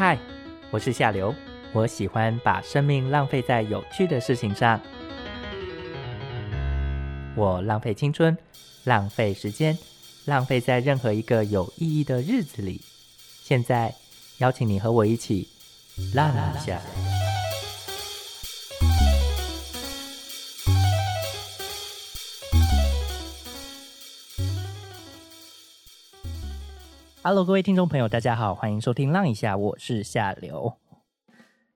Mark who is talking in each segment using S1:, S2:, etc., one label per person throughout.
S1: 嗨，我是夏流，我喜欢把生命浪费在有趣的事情上。我浪费青春，浪费时间，浪费在任何一个有意义的日子里。现在，邀请你和我一起浪一下。Hello，各位听众朋友，大家好，欢迎收听《浪一下》，我是夏流。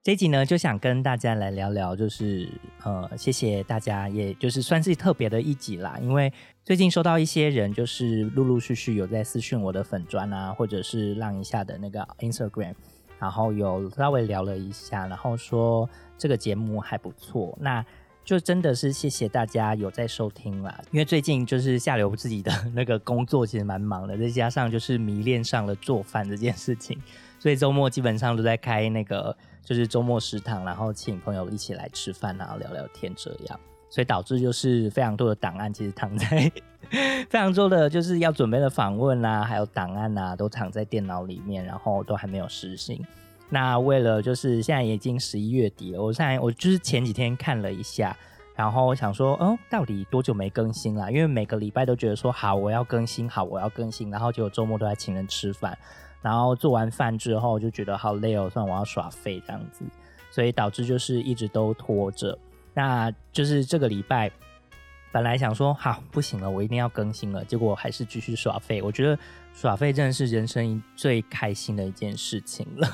S1: 这集呢，就想跟大家来聊聊，就是呃，谢谢大家，也就是算是特别的一集啦。因为最近收到一些人，就是陆陆续续有在私讯我的粉砖啊，或者是浪一下的那个 Instagram，然后有稍微聊了一下，然后说这个节目还不错。那就真的是谢谢大家有在收听啦，因为最近就是下流自己的 那个工作其实蛮忙的，再加上就是迷恋上了做饭这件事情，所以周末基本上都在开那个就是周末食堂，然后请朋友一起来吃饭然后聊聊天这样，所以导致就是非常多的档案其实躺在非常多的就是要准备的访问啊，还有档案啊都躺在电脑里面，然后都还没有实行。那为了就是现在已经十一月底了，我现在我就是前几天看了一下，然后想说，哦，到底多久没更新了？因为每个礼拜都觉得说好我要更新，好我要更新，然后结果周末都在请人吃饭，然后做完饭之后就觉得好累哦，算我要耍废这样子，所以导致就是一直都拖着。那就是这个礼拜。本来想说好不行了，我一定要更新了，结果还是继续耍废。我觉得耍废真的是人生最开心的一件事情了。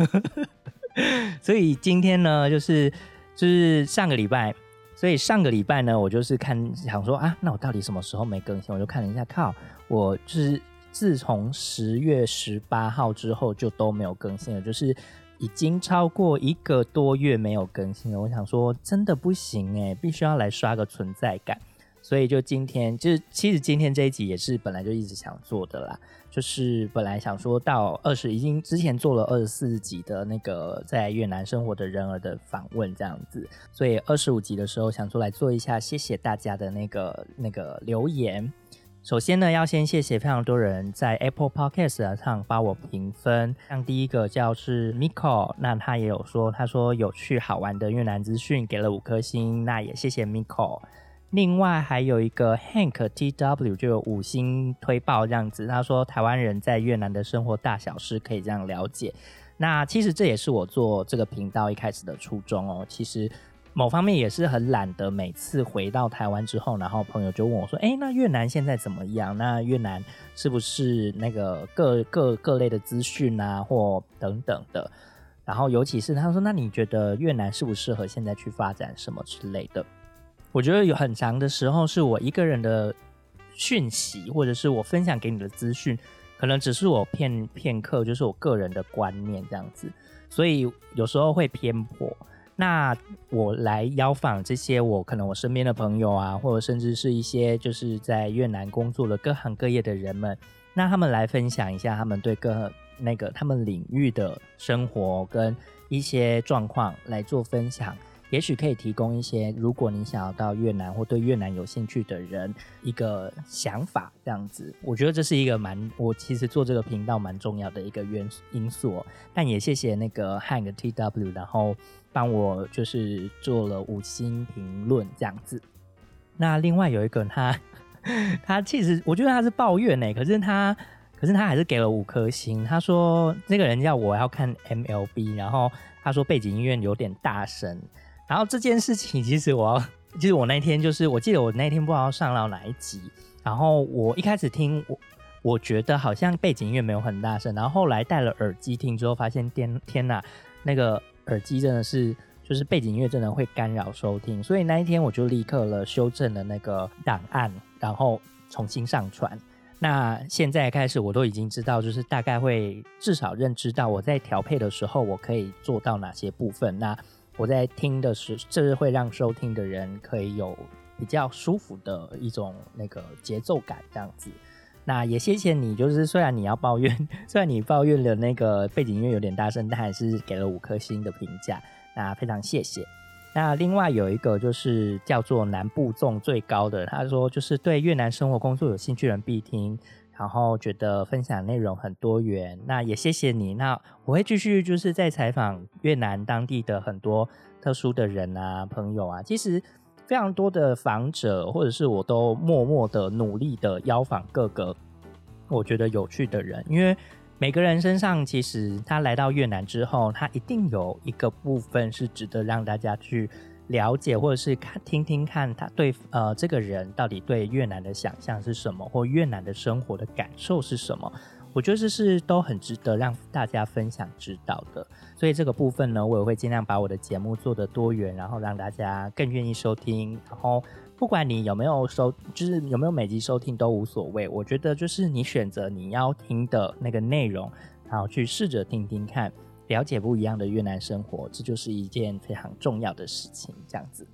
S1: 所以今天呢，就是就是上个礼拜，所以上个礼拜呢，我就是看想说啊，那我到底什么时候没更新？我就看了一下，靠，我就是自从十月十八号之后就都没有更新了，就是已经超过一个多月没有更新了。我想说真的不行哎，必须要来刷个存在感。所以就今天，就是其实今天这一集也是本来就一直想做的啦，就是本来想说到二十，已经之前做了二十四集的那个在越南生活的人儿的访问这样子，所以二十五集的时候想出来做一下，谢谢大家的那个那个留言。首先呢，要先谢谢非常多人在 Apple Podcast 上帮我评分，像第一个叫是 Miko，那他也有说，他说有趣好玩的越南资讯，给了五颗星，那也谢谢 Miko。另外还有一个 Hank T W 就有五星推报这样子，他说台湾人在越南的生活大小事可以这样了解。那其实这也是我做这个频道一开始的初衷哦。其实某方面也是很懒得每次回到台湾之后，然后朋友就问我说：“哎，那越南现在怎么样？那越南是不是那个各各各类的资讯啊，或等等的？然后尤其是他说，那你觉得越南适不适合现在去发展什么之类的？”我觉得有很长的时候是我一个人的讯息，或者是我分享给你的资讯，可能只是我片片刻，就是我个人的观念这样子，所以有时候会偏颇。那我来邀访这些我可能我身边的朋友啊，或者甚至是一些就是在越南工作的各行各业的人们，那他们来分享一下他们对各那个他们领域的生活跟一些状况来做分享。也许可以提供一些，如果你想要到越南或对越南有兴趣的人一个想法，这样子，我觉得这是一个蛮我其实做这个频道蛮重要的一个原因素。但也谢谢那个 Hang T W，然后帮我就是做了五星评论这样子。那另外有一个他，他其实我觉得他是抱怨呢，可是他可是他还是给了五颗星。他说那个人叫我要看 M L B，然后他说背景音乐有点大声。然后这件事情，其实我要，其实我那天就是，我记得我那天不知道上到哪一集，然后我一开始听，我我觉得好像背景音乐没有很大声，然后后来戴了耳机听之后，发现天天呐，那个耳机真的是，就是背景音乐真的会干扰收听，所以那一天我就立刻了修正了那个档案，然后重新上传。那现在开始，我都已经知道，就是大概会至少认知到我在调配的时候，我可以做到哪些部分。那我在听的时，这是会让收听的人可以有比较舒服的一种那个节奏感，这样子。那也谢谢你，就是虽然你要抱怨，虽然你抱怨的那个背景音乐有点大声，但还是给了五颗星的评价。那非常谢谢。那另外有一个就是叫做南部纵最高的，他说就是对越南生活工作有兴趣人必听。然后觉得分享内容很多元，那也谢谢你。那我会继续就是在采访越南当地的很多特殊的人啊、朋友啊。其实非常多的访者，或者是我都默默的努力的邀访各个我觉得有趣的人，因为每个人身上其实他来到越南之后，他一定有一个部分是值得让大家去。了解或者是看听听看他对呃这个人到底对越南的想象是什么，或越南的生活的感受是什么？我觉得这是都很值得让大家分享知道的。所以这个部分呢，我也会尽量把我的节目做得多元，然后让大家更愿意收听。然后不管你有没有收，就是有没有每集收听都无所谓。我觉得就是你选择你要听的那个内容，然后去试着听听看。了解不一样的越南生活，这就是一件非常重要的事情。这样子，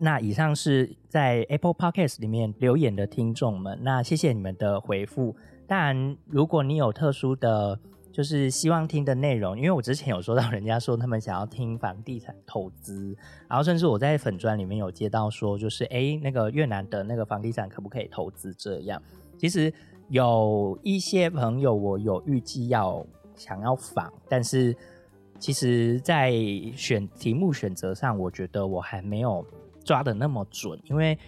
S1: 那以上是在 Apple Podcast 里面留言的听众们，那谢谢你们的回复。当然，如果你有特殊的，就是希望听的内容，因为我之前有说到人家说他们想要听房地产投资，然后甚至我在粉砖里面有接到说，就是哎，那个越南的那个房地产可不可以投资？这样，其实有一些朋友，我有预计要。想要访，但是其实，在选题目选择上，我觉得我还没有抓的那么准，因为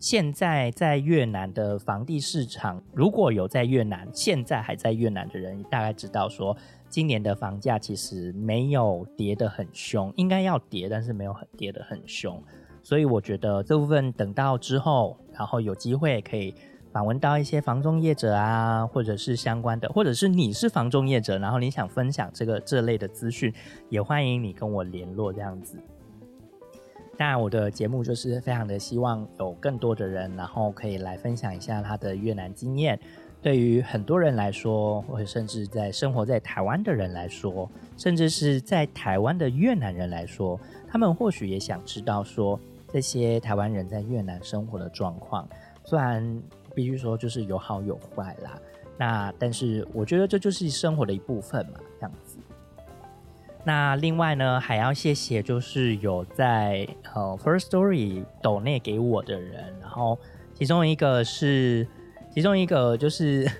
S1: 现在在越南的房地市场，如果有在越南现在还在越南的人，大概知道说，今年的房价其实没有跌得很凶，应该要跌，但是没有很跌得很凶，所以我觉得这部分等到之后，然后有机会可以。访问到一些房中业者啊，或者是相关的，或者是你是房中业者，然后你想分享这个这类的资讯，也欢迎你跟我联络这样子。当然，我的节目就是非常的希望有更多的人，然后可以来分享一下他的越南经验。对于很多人来说，或者甚至在生活在台湾的人来说，甚至是在台湾的越南人来说，他们或许也想知道说这些台湾人在越南生活的状况，虽然。必须说，就是有好有坏啦。那但是我觉得这就是生活的一部分嘛，这样子。那另外呢，还要谢谢就是有在呃 First Story 抖内给我的人，然后其中一个是其中一个就是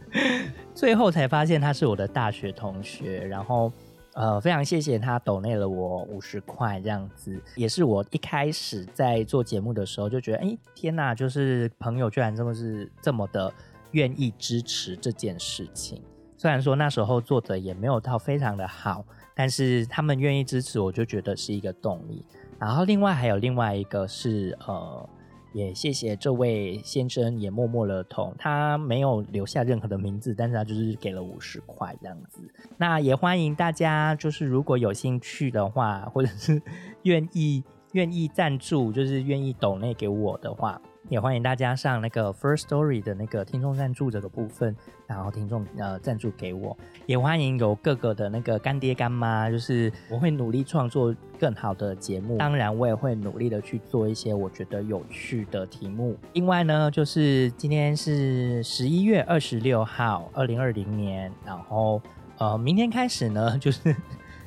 S1: 最后才发现他是我的大学同学，然后。呃，非常谢谢他抖内了我五十块这样子，也是我一开始在做节目的时候就觉得，哎，天哪，就是朋友居然这么是这么的愿意支持这件事情。虽然说那时候做的也没有到非常的好，但是他们愿意支持，我就觉得是一个动力。然后另外还有另外一个是呃。也谢谢这位先生，也默默的投，他没有留下任何的名字，但是他就是给了五十块这样子。那也欢迎大家，就是如果有兴趣的话，或者是 愿意愿意赞助，就是愿意抖内给我的话。也欢迎大家上那个 First Story 的那个听众赞助这个部分，然后听众呃赞助给我。也欢迎有各个的那个干爹干妈，就是我会努力创作更好的节目。当然，我也会努力的去做一些我觉得有趣的题目。另外呢，就是今天是十一月二十六号，二零二零年，然后呃，明天开始呢，就是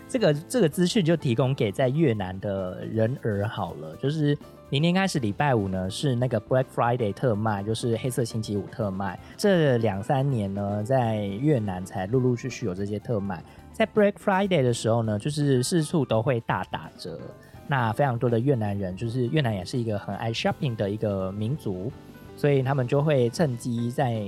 S1: 这个这个资讯就提供给在越南的人儿好了，就是。明天开始，礼拜五呢是那个 Black Friday 特卖，就是黑色星期五特卖。这两三年呢，在越南才陆陆续续有这些特卖。在 Black Friday 的时候呢，就是四处都会大打折。那非常多的越南人，就是越南也是一个很爱 shopping 的一个民族，所以他们就会趁机在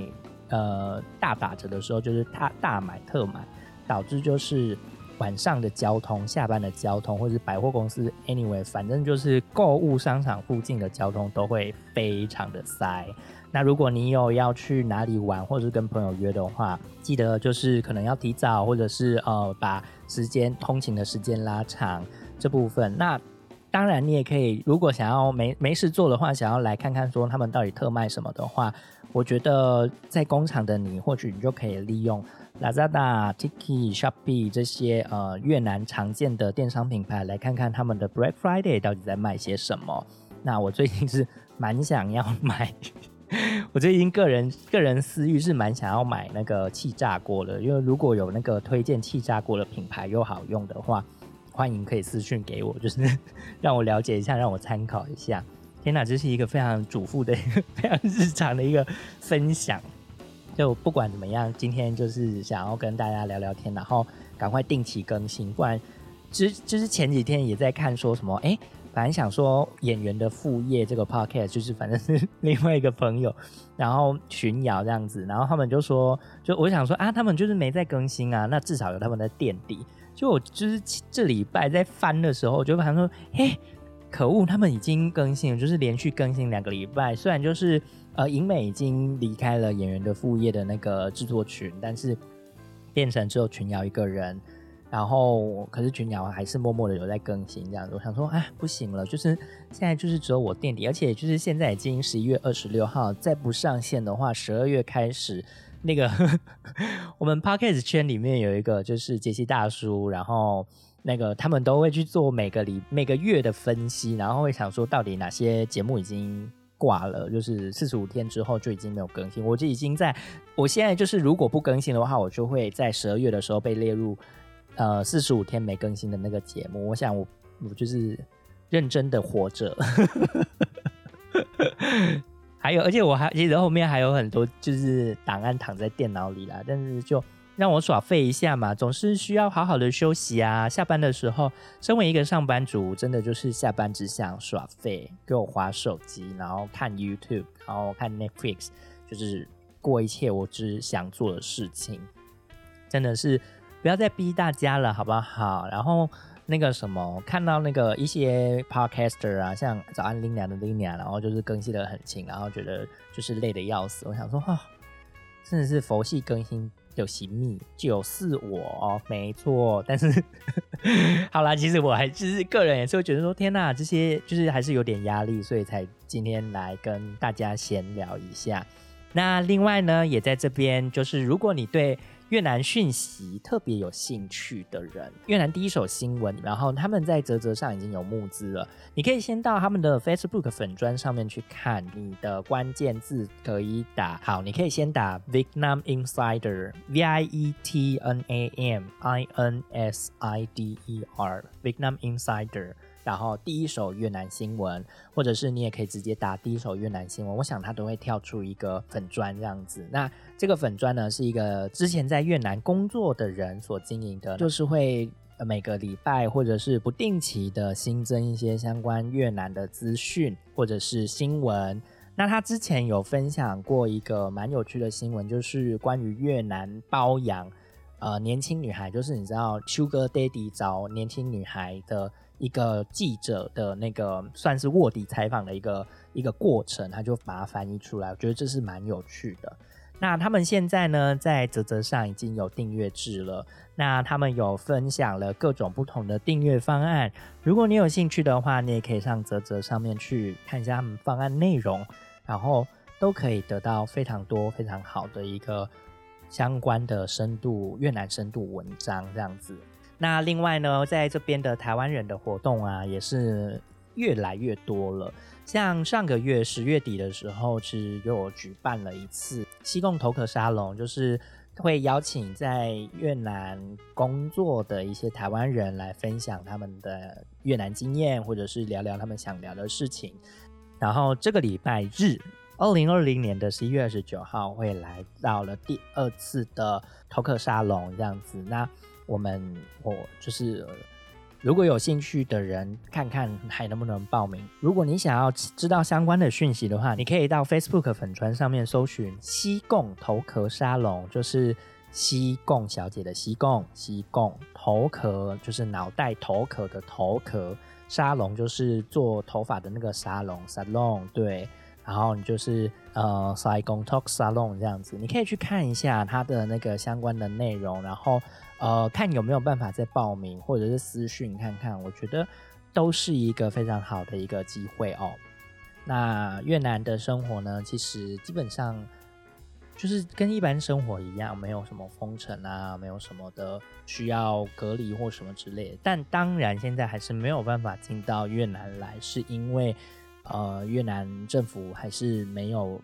S1: 呃大打折的时候，就是大大买特买，导致就是。晚上的交通、下班的交通，或者是百货公司，anyway，反正就是购物商场附近的交通都会非常的塞。那如果你有要去哪里玩，或者是跟朋友约的话，记得就是可能要提早，或者是呃把时间通勤的时间拉长这部分。那当然你也可以，如果想要没没事做的话，想要来看看说他们到底特卖什么的话，我觉得在工厂的你，或许你就可以利用。Lazada、Tiki、Shopee 这些呃越南常见的电商品牌，来看看他们的 Black Friday 到底在卖些什么。那我最近是蛮想要买，我最近个人个人私欲是蛮想要买那个气炸锅的，因为如果有那个推荐气炸锅的品牌又好用的话，欢迎可以私讯给我，就是 让我了解一下，让我参考一下。天哪，这是一个非常主妇的一个 非常日常的一个分享。就不管怎么样，今天就是想要跟大家聊聊天，然后赶快定期更新，不然，就就是前几天也在看说什么，哎，反正想说演员的副业这个 podcast，就是反正是 另外一个朋友，然后群瑶这样子，然后他们就说，就我想说啊，他们就是没在更新啊，那至少有他们的垫底。就我就是这礼拜在翻的时候，就反正说，嘿，可恶，他们已经更新了，就是连续更新两个礼拜。虽然就是呃，银美已经离开了演员的副业的那个制作群，但是变成只有群瑶一个人。然后，可是群瑶还是默默的有在更新这样子。我想说，哎，不行了，就是现在就是只有我垫底，而且就是现在已经十一月二十六号，再不上线的话，十二月开始。那个 我们 podcast 圈里面有一个就是杰西大叔，然后那个他们都会去做每个礼每个月的分析，然后会想说到底哪些节目已经挂了，就是四十五天之后就已经没有更新。我就已经在我现在就是如果不更新的话，我就会在十二月的时候被列入呃四十五天没更新的那个节目。我想我我就是认真的活着。还有，而且我还其实后面还有很多就是档案躺在电脑里啦，但是就让我耍废一下嘛，总是需要好好的休息啊。下班的时候，身为一个上班族，真的就是下班只想耍废，给我划手机，然后看 YouTube，然后看 Netflix，就是过一切我只想做的事情。真的是不要再逼大家了，好不好？然后。那个什么，看到那个一些 podcaster 啊，像早安 Lina 的 Lina，然后就是更新的很勤，然后觉得就是累的要死。我想说，哈，真的是佛系更新有行密就是我，没错。但是 好啦，其实我还是个人也是会觉得说，天哪，这些就是还是有点压力，所以才今天来跟大家闲聊一下。那另外呢，也在这边，就是如果你对。越南讯息特别有兴趣的人，越南第一手新闻，然后他们在泽泽上已经有募资了。你可以先到他们的 Facebook 粉砖上面去看，你的关键字可以打好，你可以先打 Vietnam Insider，V I E T N A M I N S I D E R，Vietnam Insider。然后第一手越南新闻，或者是你也可以直接打第一手越南新闻，我想它都会跳出一个粉砖这样子。那这个粉砖呢，是一个之前在越南工作的人所经营的，就是会每个礼拜或者是不定期的新增一些相关越南的资讯或者是新闻。那他之前有分享过一个蛮有趣的新闻，就是关于越南包养呃年轻女孩，就是你知道 Sugar Daddy 找年轻女孩的。一个记者的那个算是卧底采访的一个一个过程，他就把它翻译出来，我觉得这是蛮有趣的。那他们现在呢，在泽泽上已经有订阅制了，那他们有分享了各种不同的订阅方案。如果你有兴趣的话，你也可以上泽泽上面去看一下他们方案内容，然后都可以得到非常多非常好的一个相关的深度越南深度文章这样子。那另外呢，在这边的台湾人的活动啊，也是越来越多了。像上个月十月底的时候，其实又举办了一次西贡头壳沙龙，就是会邀请在越南工作的一些台湾人来分享他们的越南经验，或者是聊聊他们想聊的事情。然后这个礼拜日，二零二零年的十一月二十九号，会来到了第二次的头壳沙龙这样子。那我们我就是，如果有兴趣的人，看看还能不能报名。如果你想要知道相关的讯息的话，你可以到 Facebook 粉砖上面搜寻“西贡头壳沙龙”，就是西贡小姐的西贡，西贡头壳就是脑袋头壳的头壳沙龙，就是做头发的那个沙龙 salon 对。然后你就是呃，Sai Gong Talk Salon 这样子，你可以去看一下它的那个相关的内容，然后呃，看有没有办法再报名，或者是私讯看看，我觉得都是一个非常好的一个机会哦。那越南的生活呢，其实基本上就是跟一般生活一样，没有什么封城啊，没有什么的需要隔离或什么之类的。但当然，现在还是没有办法进到越南来，是因为。呃，越南政府还是没有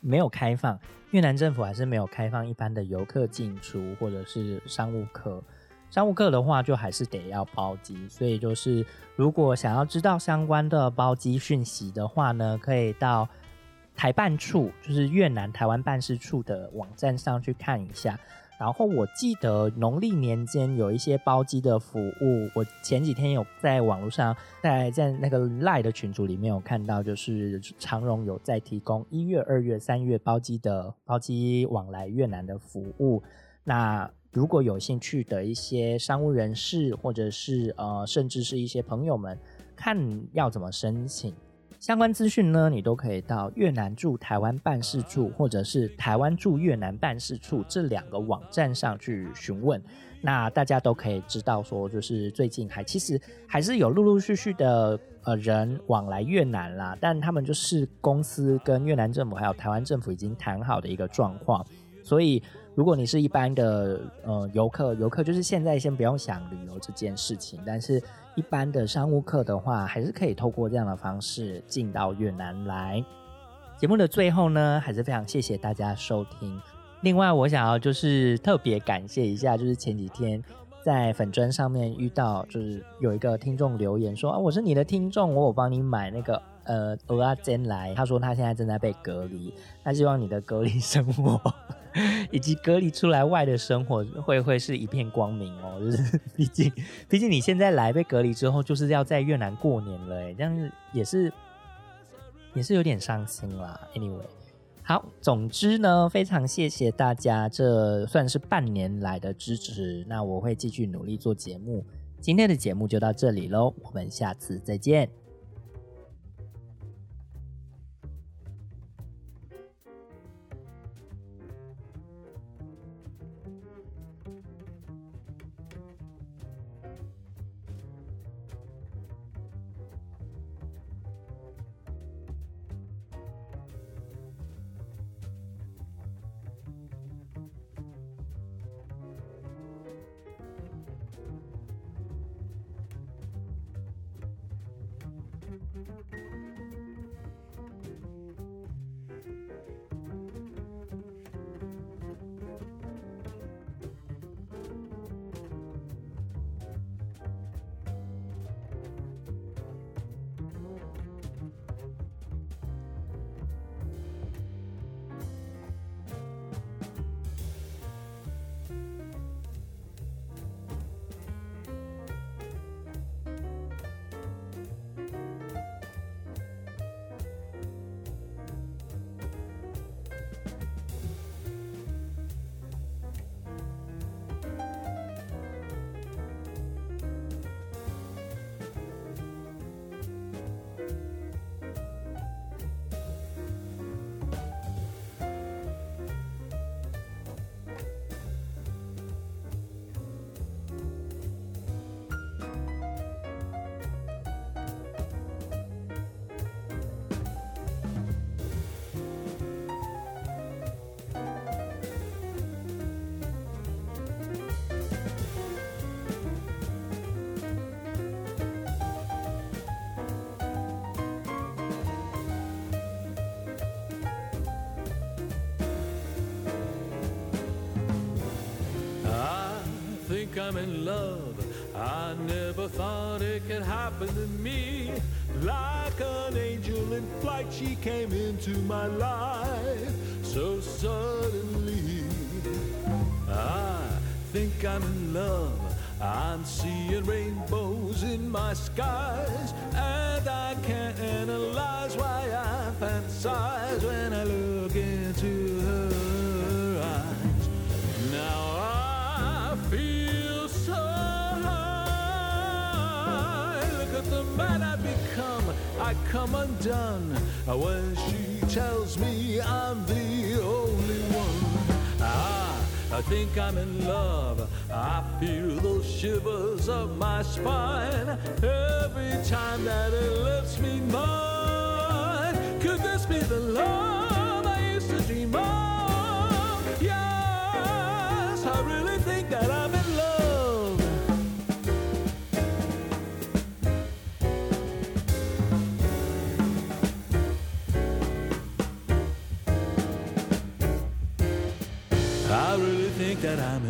S1: 没有开放，越南政府还是没有开放一般的游客进出，或者是商务客。商务客的话，就还是得要包机。所以就是，如果想要知道相关的包机讯息的话呢，可以到台办处，就是越南台湾办事处的网站上去看一下。然后我记得农历年间有一些包机的服务，我前几天有在网络上，在在那个赖的群组里面有看到，就是长荣有在提供一月、二月、三月包机的包机往来越南的服务。那如果有兴趣的一些商务人士，或者是呃，甚至是一些朋友们，看要怎么申请。相关资讯呢，你都可以到越南驻台湾办事处，或者是台湾驻越南办事处这两个网站上去询问。那大家都可以知道说，就是最近还其实还是有陆陆续续的呃人往来越南啦，但他们就是公司跟越南政府还有台湾政府已经谈好的一个状况，所以。如果你是一般的呃游客，游客就是现在先不用想旅游这件事情，但是一般的商务客的话，还是可以透过这样的方式进到越南来。节目的最后呢，还是非常谢谢大家收听。另外，我想要就是特别感谢一下，就是前几天在粉砖上面遇到，就是有一个听众留言说啊，我是你的听众，我有帮你买那个呃俄阿珍来，他说他现在正在被隔离，他希望你的隔离生活。以及隔离出来外的生活会会是一片光明哦，就是 毕竟毕竟你现在来被隔离之后，就是要在越南过年了，哎，这样也是也是有点伤心啦。Anyway，好，总之呢，非常谢谢大家这算是半年来的支持，那我会继续努力做节目。今天的节目就到这里喽，我们下次再见。I'm in love. I never thought it could happen to me. Like an angel in flight, she came into my life so suddenly. I think I'm in love. I'm seeing rainbows in my skies, and I can't analyze why I fantasize when I look into man I become, I come undone when she tells me I'm the only one. Ah, I think I'm in love. I feel those shivers up my spine every time that it lets me mine. Could this be the love I used to dream of? Yes, I really think that I'm in that I'm